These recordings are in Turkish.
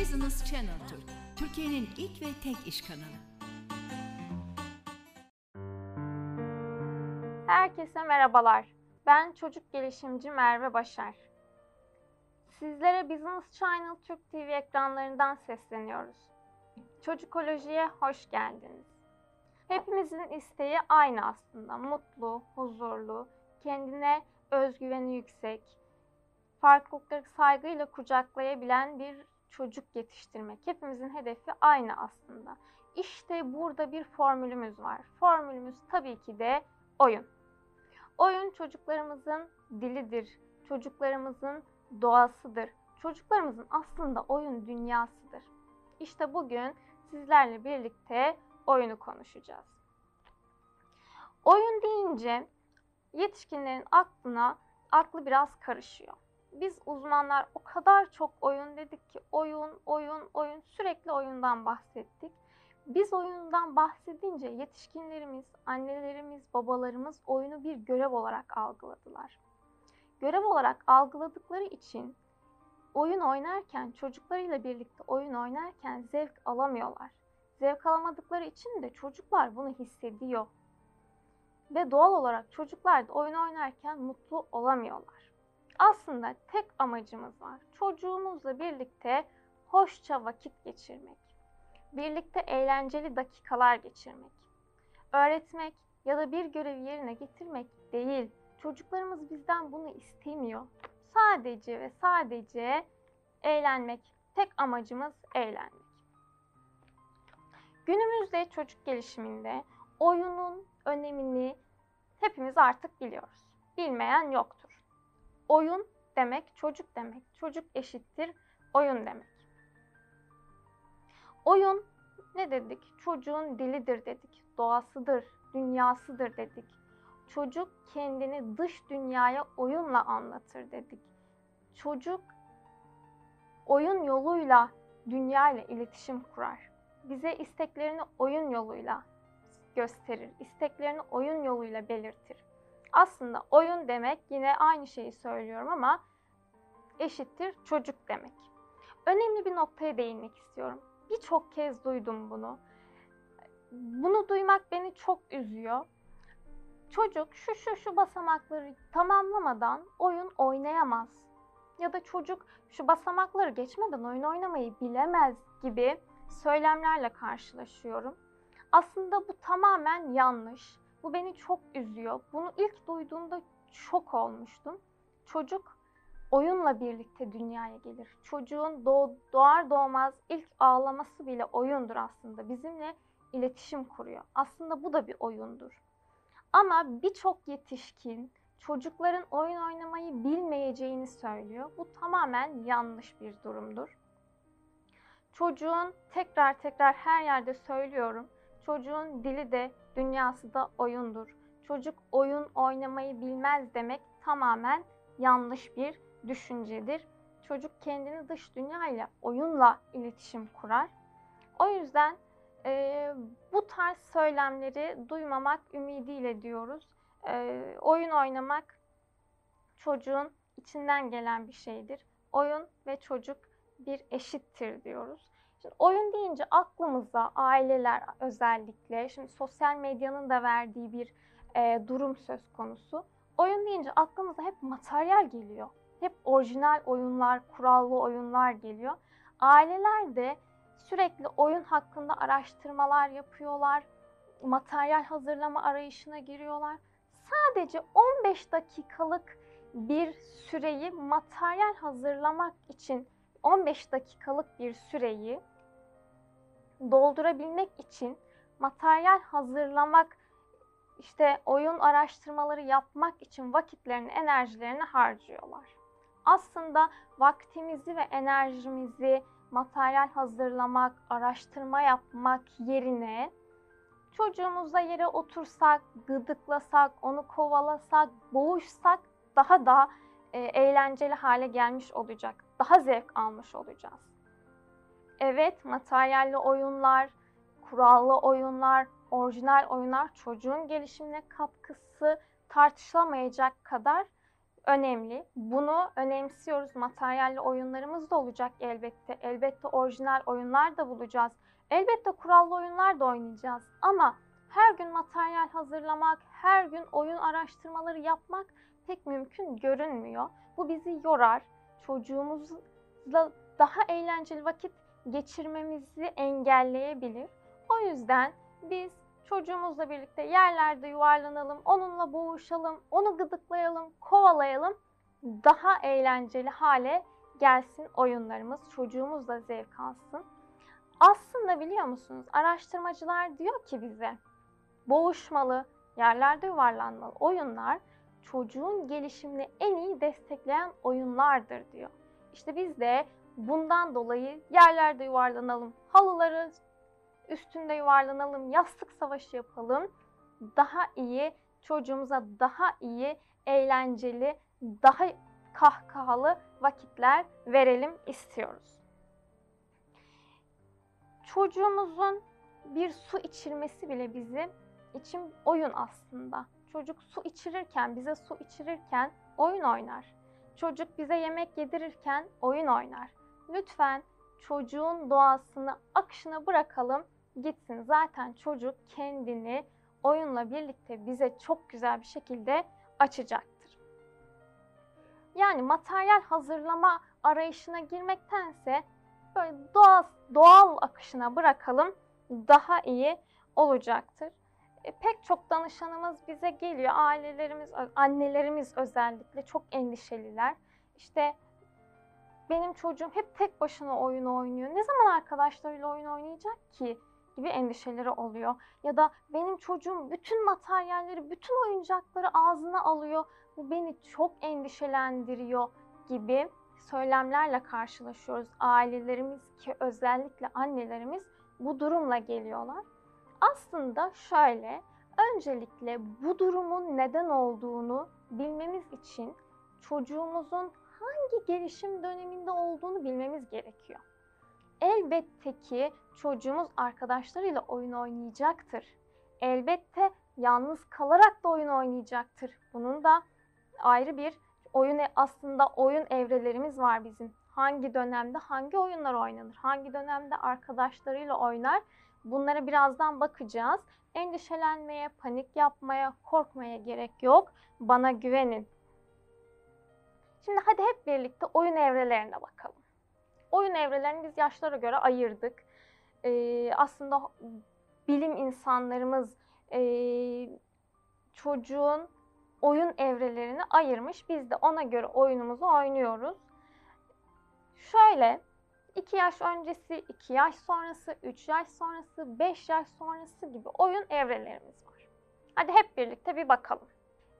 Business Channel Türk, Türkiye'nin ilk ve tek iş kanalı. Herkese merhabalar. Ben çocuk gelişimci Merve Başar. Sizlere Business Channel Türk TV ekranlarından sesleniyoruz. Çocukolojiye hoş geldiniz. Hepimizin isteği aynı aslında. Mutlu, huzurlu, kendine özgüveni yüksek, farklılıkları saygıyla kucaklayabilen bir çocuk yetiştirmek. Hepimizin hedefi aynı aslında. İşte burada bir formülümüz var. Formülümüz tabii ki de oyun. Oyun çocuklarımızın dilidir. Çocuklarımızın doğasıdır. Çocuklarımızın aslında oyun dünyasıdır. İşte bugün sizlerle birlikte oyunu konuşacağız. Oyun deyince yetişkinlerin aklına aklı biraz karışıyor. Biz uzmanlar o kadar çok oyun dedik ki oyun, oyun, oyun sürekli oyundan bahsettik. Biz oyundan bahsedince yetişkinlerimiz, annelerimiz, babalarımız oyunu bir görev olarak algıladılar. Görev olarak algıladıkları için oyun oynarken, çocuklarıyla birlikte oyun oynarken zevk alamıyorlar. Zevk alamadıkları için de çocuklar bunu hissediyor. Ve doğal olarak çocuklar da oyun oynarken mutlu olamıyorlar. Aslında tek amacımız var. Çocuğumuzla birlikte hoşça vakit geçirmek. Birlikte eğlenceli dakikalar geçirmek. Öğretmek ya da bir görevi yerine getirmek değil. Çocuklarımız bizden bunu istemiyor. Sadece ve sadece eğlenmek. Tek amacımız eğlenmek. Günümüzde çocuk gelişiminde oyunun önemini hepimiz artık biliyoruz. Bilmeyen yoktur. Oyun demek çocuk demek. Çocuk eşittir oyun demek. Oyun ne dedik? Çocuğun dilidir dedik. Doğasıdır, dünyasıdır dedik. Çocuk kendini dış dünyaya oyunla anlatır dedik. Çocuk oyun yoluyla dünya ile iletişim kurar. Bize isteklerini oyun yoluyla gösterir. İsteklerini oyun yoluyla belirtir. Aslında oyun demek yine aynı şeyi söylüyorum ama eşittir çocuk demek. Önemli bir noktaya değinmek istiyorum. Birçok kez duydum bunu. Bunu duymak beni çok üzüyor. Çocuk şu şu şu basamakları tamamlamadan oyun oynayamaz. Ya da çocuk şu basamakları geçmeden oyun oynamayı bilemez gibi söylemlerle karşılaşıyorum. Aslında bu tamamen yanlış. Bu beni çok üzüyor. Bunu ilk duyduğumda şok olmuştum. Çocuk oyunla birlikte dünyaya gelir. Çocuğun doğar doğmaz ilk ağlaması bile oyundur aslında. Bizimle iletişim kuruyor. Aslında bu da bir oyundur. Ama birçok yetişkin çocukların oyun oynamayı bilmeyeceğini söylüyor. Bu tamamen yanlış bir durumdur. Çocuğun tekrar tekrar her yerde söylüyorum. Çocuğun dili de dünyası da oyundur. Çocuk oyun oynamayı bilmez demek tamamen yanlış bir düşüncedir. Çocuk kendini dış dünya ile oyunla iletişim kurar. O yüzden e, bu tarz söylemleri duymamak ümidiyle diyoruz. E, oyun oynamak çocuğun içinden gelen bir şeydir. Oyun ve çocuk bir eşittir diyoruz. Şimdi oyun deyince aklımıza aileler özellikle, şimdi sosyal medyanın da verdiği bir e, durum söz konusu. Oyun deyince aklımıza hep materyal geliyor. Hep orijinal oyunlar, kurallı oyunlar geliyor. Aileler de sürekli oyun hakkında araştırmalar yapıyorlar. Materyal hazırlama arayışına giriyorlar. Sadece 15 dakikalık bir süreyi materyal hazırlamak için 15 dakikalık bir süreyi doldurabilmek için materyal hazırlamak, işte oyun araştırmaları yapmak için vakitlerini, enerjilerini harcıyorlar. Aslında vaktimizi ve enerjimizi materyal hazırlamak, araştırma yapmak yerine çocuğumuzla yere otursak, gıdıklasak, onu kovalasak, boğuşsak daha da e, eğlenceli hale gelmiş olacak. Daha zevk almış olacağız. Evet, materyalli oyunlar, kurallı oyunlar, orijinal oyunlar çocuğun gelişimine katkısı tartışılamayacak kadar önemli. Bunu önemsiyoruz. Materyalli oyunlarımız da olacak elbette. Elbette orijinal oyunlar da bulacağız. Elbette kurallı oyunlar da oynayacağız. Ama her gün materyal hazırlamak, her gün oyun araştırmaları yapmak pek mümkün görünmüyor. Bu bizi yorar. Çocuğumuzla daha eğlenceli vakit geçirmemizi engelleyebilir. O yüzden biz çocuğumuzla birlikte yerlerde yuvarlanalım, onunla boğuşalım, onu gıdıklayalım, kovalayalım. Daha eğlenceli hale gelsin oyunlarımız, çocuğumuz da zevk alsın. Aslında biliyor musunuz araştırmacılar diyor ki bize boğuşmalı, yerlerde yuvarlanmalı oyunlar çocuğun gelişimini en iyi destekleyen oyunlardır diyor. İşte biz de bundan dolayı yerlerde yuvarlanalım, halıları üstünde yuvarlanalım, yastık savaşı yapalım. Daha iyi, çocuğumuza daha iyi, eğlenceli, daha kahkahalı vakitler verelim istiyoruz. Çocuğumuzun bir su içirmesi bile bizim için oyun aslında. Çocuk su içirirken, bize su içirirken oyun oynar. Çocuk bize yemek yedirirken oyun oynar. Lütfen çocuğun doğasını akışına bırakalım gitsin. Zaten çocuk kendini oyunla birlikte bize çok güzel bir şekilde açacaktır. Yani materyal hazırlama arayışına girmektense böyle doğal, doğal akışına bırakalım daha iyi olacaktır. E, pek çok danışanımız bize geliyor. Ailelerimiz, annelerimiz özellikle çok endişeliler. İşte benim çocuğum hep tek başına oyun oynuyor. Ne zaman arkadaşlarıyla oyun oynayacak ki? gibi endişeleri oluyor. Ya da benim çocuğum bütün materyalleri, bütün oyuncakları ağzına alıyor. Bu beni çok endişelendiriyor gibi söylemlerle karşılaşıyoruz. Ailelerimiz ki özellikle annelerimiz bu durumla geliyorlar. Aslında şöyle, öncelikle bu durumun neden olduğunu bilmemiz için çocuğumuzun hangi gelişim döneminde olduğunu bilmemiz gerekiyor. Elbette ki çocuğumuz arkadaşlarıyla oyun oynayacaktır. Elbette yalnız kalarak da oyun oynayacaktır. Bunun da ayrı bir oyun e, aslında oyun evrelerimiz var bizim. Hangi dönemde hangi oyunlar oynanır? Hangi dönemde arkadaşlarıyla oynar? Bunlara birazdan bakacağız. Endişelenmeye, panik yapmaya, korkmaya gerek yok. Bana güvenin. Şimdi hadi hep birlikte oyun evrelerine bakalım. Oyun evrelerini biz yaşlara göre ayırdık. Ee, aslında bilim insanlarımız e, çocuğun oyun evrelerini ayırmış. Biz de ona göre oyunumuzu oynuyoruz. Şöyle 2 yaş öncesi, 2 yaş sonrası, 3 yaş sonrası, 5 yaş sonrası gibi oyun evrelerimiz var. Hadi hep birlikte bir bakalım.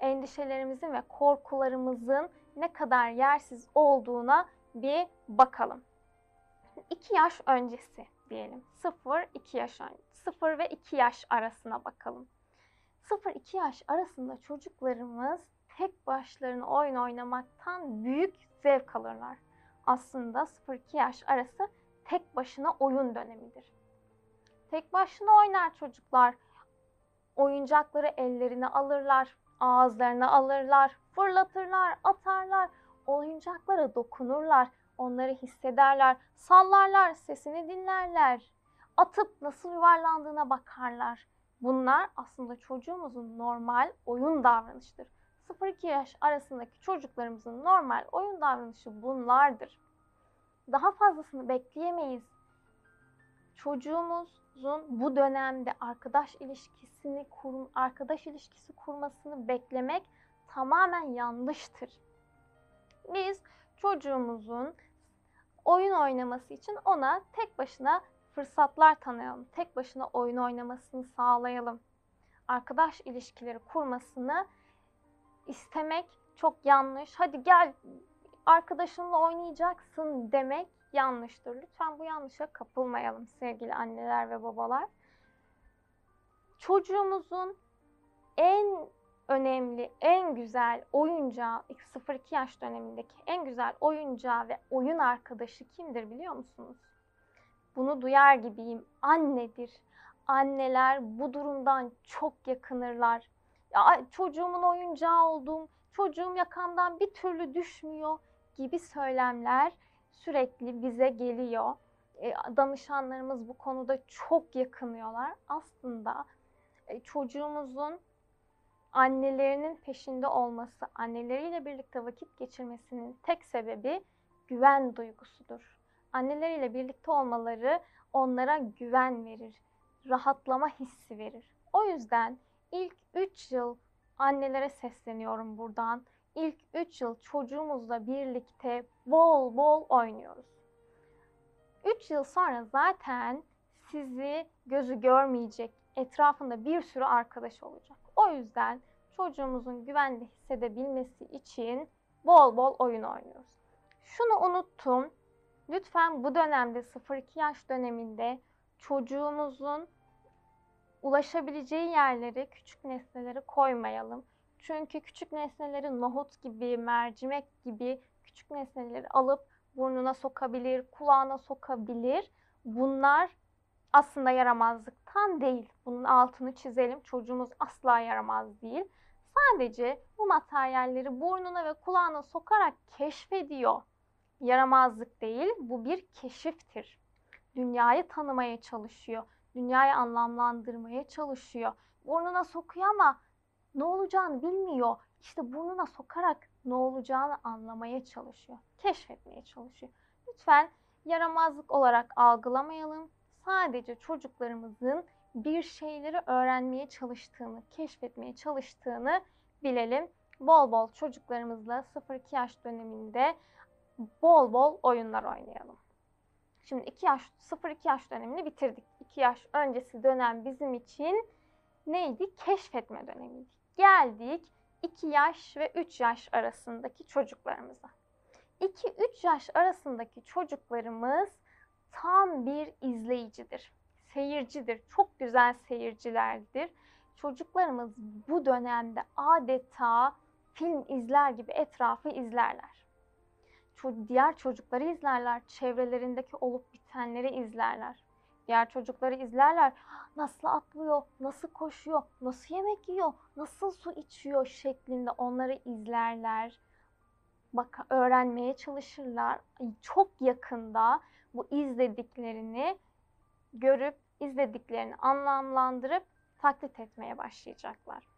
Endişelerimizin ve korkularımızın ne kadar yersiz olduğuna bir bakalım. 2 yaş öncesi diyelim. 0-2 yaş önce. 0 ve 2 yaş arasına bakalım. 0-2 yaş arasında çocuklarımız tek başlarına oyun oynamaktan büyük zevk alırlar. Aslında 0-2 yaş arası tek başına oyun dönemidir. Tek başına oynar çocuklar. Oyuncakları ellerine alırlar, ağızlarına alırlar, fırlatırlar, atarlar, oyuncaklara dokunurlar, onları hissederler, sallarlar, sesini dinlerler, atıp nasıl yuvarlandığına bakarlar. Bunlar aslında çocuğumuzun normal oyun davranışıdır. 0-2 yaş arasındaki çocuklarımızın normal oyun davranışı bunlardır. Daha fazlasını bekleyemeyiz. Çocuğumuzun bu dönemde arkadaş ilişkisini kur, arkadaş ilişkisi kurmasını beklemek tamamen yanlıştır. Biz çocuğumuzun oyun oynaması için ona tek başına fırsatlar tanıyalım. Tek başına oyun oynamasını sağlayalım. Arkadaş ilişkileri kurmasını istemek çok yanlış. Hadi gel arkadaşınla oynayacaksın demek yanlıştır. Lütfen bu yanlışa kapılmayalım sevgili anneler ve babalar. Çocuğumuzun en önemli, en güzel oyuncağı, 0-2 yaş dönemindeki en güzel oyuncağı ve oyun arkadaşı kimdir biliyor musunuz? Bunu duyar gibiyim. Annedir. Anneler bu durumdan çok yakınırlar. Ya çocuğumun oyuncağı oldum, çocuğum yakamdan bir türlü düşmüyor gibi söylemler sürekli bize geliyor. E, danışanlarımız bu konuda çok yakınıyorlar. Aslında e, çocuğumuzun annelerinin peşinde olması, anneleriyle birlikte vakit geçirmesinin tek sebebi güven duygusudur. Anneleriyle birlikte olmaları onlara güven verir, rahatlama hissi verir. O yüzden ilk 3 yıl annelere sesleniyorum buradan. İlk 3 yıl çocuğumuzla birlikte bol bol oynuyoruz. 3 yıl sonra zaten sizi gözü görmeyecek, etrafında bir sürü arkadaş olacak. O yüzden çocuğumuzun güvende hissedebilmesi için bol bol oyun oynuyoruz. Şunu unuttum. Lütfen bu dönemde 0-2 yaş döneminde çocuğumuzun ulaşabileceği yerlere küçük nesneleri koymayalım. Çünkü küçük nesneleri nohut gibi, mercimek gibi küçük nesneleri alıp burnuna sokabilir, kulağına sokabilir. Bunlar aslında yaramazlıktan değil. Bunun altını çizelim. Çocuğumuz asla yaramaz değil. Sadece bu materyalleri burnuna ve kulağına sokarak keşfediyor. Yaramazlık değil, bu bir keşiftir. Dünyayı tanımaya çalışıyor. Dünyayı anlamlandırmaya çalışıyor. Burnuna sokuyor ama ne olacağını bilmiyor. İşte burnuna sokarak ne olacağını anlamaya çalışıyor. Keşfetmeye çalışıyor. Lütfen yaramazlık olarak algılamayalım. Sadece çocuklarımızın bir şeyleri öğrenmeye çalıştığını, keşfetmeye çalıştığını bilelim. Bol bol çocuklarımızla 0-2 yaş döneminde bol bol oyunlar oynayalım. Şimdi 2 yaş 0-2 yaş dönemini bitirdik. 2 yaş öncesi dönem bizim için neydi? Keşfetme dönemiydi. Geldik 2 yaş ve 3 yaş arasındaki çocuklarımıza. 2-3 yaş arasındaki çocuklarımız tam bir izleyicidir. Seyircidir. Çok güzel seyircilerdir. Çocuklarımız bu dönemde adeta film izler gibi etrafı izlerler. Diğer çocukları izlerler. Çevrelerindeki olup bitenleri izlerler. Diğer çocukları izlerler. Nasıl atlıyor, nasıl koşuyor, nasıl yemek yiyor, nasıl su içiyor şeklinde onları izlerler. Bak öğrenmeye çalışırlar. Çok yakında bu izlediklerini görüp izlediklerini anlamlandırıp taklit etmeye başlayacaklar.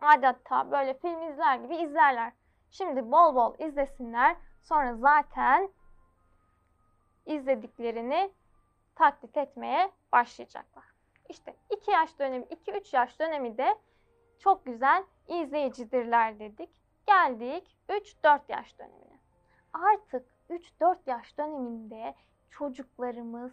Adeta böyle film izler gibi izlerler. Şimdi bol bol izlesinler. Sonra zaten izlediklerini taklit etmeye başlayacaklar. İşte 2 yaş dönemi, 2-3 yaş dönemi de çok güzel izleyicidirler dedik. Geldik 3-4 yaş dönemine. Artık 3-4 yaş döneminde çocuklarımız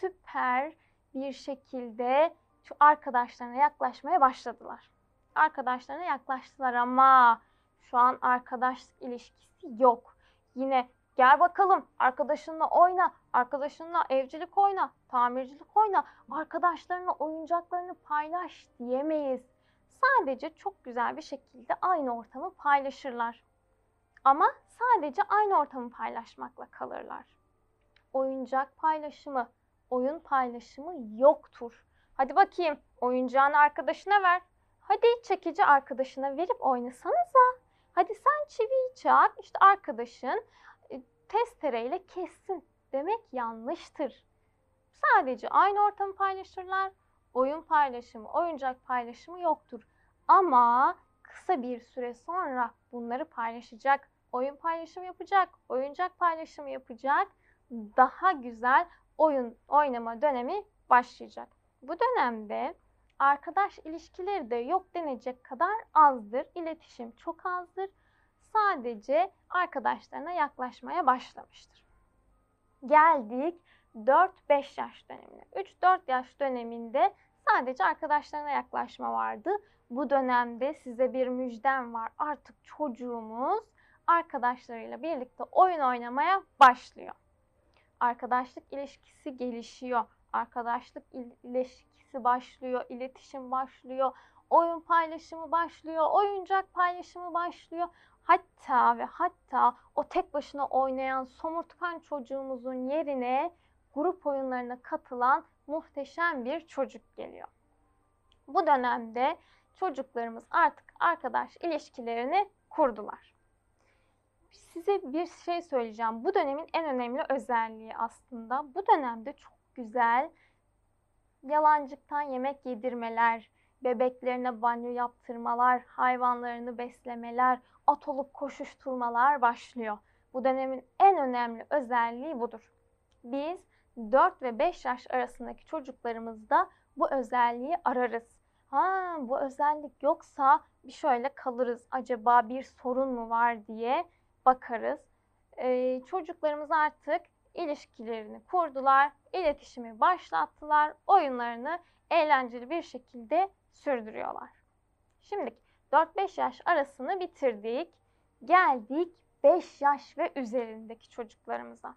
süper bir şekilde şu arkadaşlarına yaklaşmaya başladılar. Arkadaşlarına yaklaştılar ama şu an arkadaşlık ilişkisi yok. Yine gel bakalım arkadaşınla oyna, arkadaşınla evcilik oyna, tamircilik oyna, arkadaşlarına oyuncaklarını paylaş diyemeyiz. Sadece çok güzel bir şekilde aynı ortamı paylaşırlar. Ama sadece aynı ortamı paylaşmakla kalırlar. Oyuncak paylaşımı, oyun paylaşımı yoktur. Hadi bakayım oyuncağını arkadaşına ver. Hadi çekici arkadaşına verip oynasanıza. Hadi sen çiviyi çak, işte arkadaşın e, testereyle kessin demek yanlıştır. Sadece aynı ortamı paylaşırlar. Oyun paylaşımı, oyuncak paylaşımı yoktur. Ama kısa bir süre sonra bunları paylaşacak, oyun paylaşımı yapacak, oyuncak paylaşımı yapacak. Daha güzel oyun oynama dönemi başlayacak. Bu dönemde arkadaş ilişkileri de yok denecek kadar azdır. İletişim çok azdır. Sadece arkadaşlarına yaklaşmaya başlamıştır. Geldik 4-5 yaş dönemine. 3-4 yaş döneminde sadece arkadaşlarına yaklaşma vardı. Bu dönemde size bir müjdem var. Artık çocuğumuz arkadaşlarıyla birlikte oyun oynamaya başlıyor. Arkadaşlık ilişkisi gelişiyor. Arkadaşlık ilişkisi başlıyor, iletişim başlıyor, oyun paylaşımı başlıyor, oyuncak paylaşımı başlıyor. Hatta ve hatta o tek başına oynayan somurtkan çocuğumuzun yerine grup oyunlarına katılan muhteşem bir çocuk geliyor. Bu dönemde çocuklarımız artık arkadaş ilişkilerini kurdular. Size bir şey söyleyeceğim. Bu dönemin en önemli özelliği aslında. Bu dönemde çok güzel yalancıktan yemek yedirmeler, bebeklerine banyo yaptırmalar, hayvanlarını beslemeler, at olup koşuşturmalar başlıyor. Bu dönemin en önemli özelliği budur. Biz 4 ve 5 yaş arasındaki çocuklarımızda bu özelliği ararız. Ha bu özellik yoksa bir şöyle kalırız. Acaba bir sorun mu var diye bakarız. Ee, çocuklarımız artık ilişkilerini kurdular, iletişimi başlattılar, oyunlarını eğlenceli bir şekilde sürdürüyorlar. Şimdi 4-5 yaş arasını bitirdik. Geldik 5 yaş ve üzerindeki çocuklarımıza.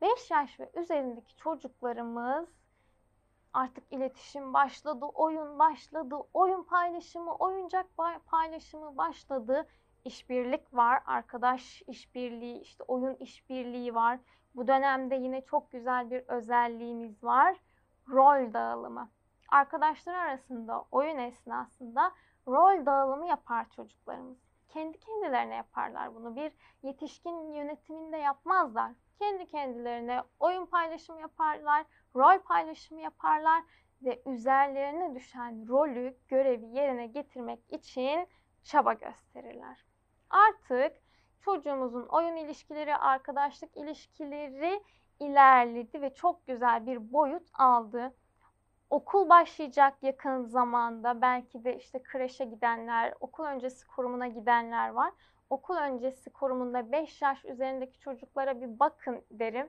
5 yaş ve üzerindeki çocuklarımız artık iletişim başladı, oyun başladı, oyun paylaşımı, oyuncak paylaşımı başladı. İşbirlik var, arkadaş işbirliği, işte oyun işbirliği var. Bu dönemde yine çok güzel bir özelliğimiz var. Rol dağılımı. Arkadaşlar arasında oyun esnasında rol dağılımı yapar çocuklarımız. Kendi kendilerine yaparlar bunu. Bir yetişkin yönetiminde yapmazlar. Kendi kendilerine oyun paylaşımı yaparlar, rol paylaşımı yaparlar ve üzerlerine düşen rolü, görevi yerine getirmek için çaba gösterirler. Artık çocuğumuzun oyun ilişkileri, arkadaşlık ilişkileri ilerledi ve çok güzel bir boyut aldı. Okul başlayacak yakın zamanda. Belki de işte kreşe gidenler, okul öncesi kurumuna gidenler var. Okul öncesi kurumunda 5 yaş üzerindeki çocuklara bir bakın derim.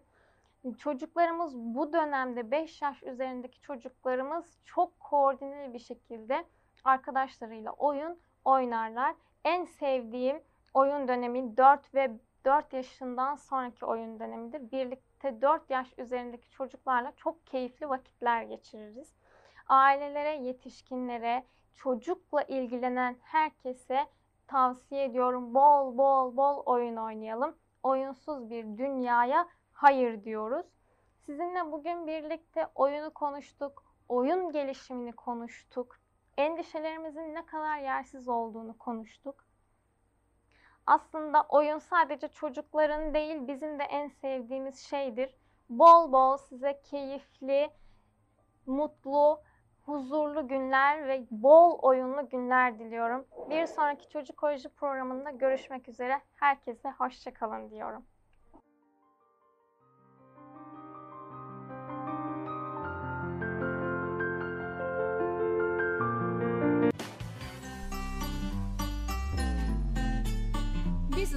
Çocuklarımız bu dönemde 5 yaş üzerindeki çocuklarımız çok koordineli bir şekilde arkadaşlarıyla oyun oynarlar. En sevdiğim oyun dönemi 4 ve 4 yaşından sonraki oyun dönemidir. Birlikte 4 yaş üzerindeki çocuklarla çok keyifli vakitler geçiririz. Ailelere, yetişkinlere, çocukla ilgilenen herkese tavsiye ediyorum. Bol bol bol oyun oynayalım. Oyunsuz bir dünyaya hayır diyoruz. Sizinle bugün birlikte oyunu konuştuk. Oyun gelişimini konuştuk. Endişelerimizin ne kadar yersiz olduğunu konuştuk. Aslında oyun sadece çocukların değil bizim de en sevdiğimiz şeydir. Bol bol size keyifli, mutlu, huzurlu günler ve bol oyunlu günler diliyorum. Bir sonraki çocukoloji programında görüşmek üzere. Herkese hoşçakalın diyorum.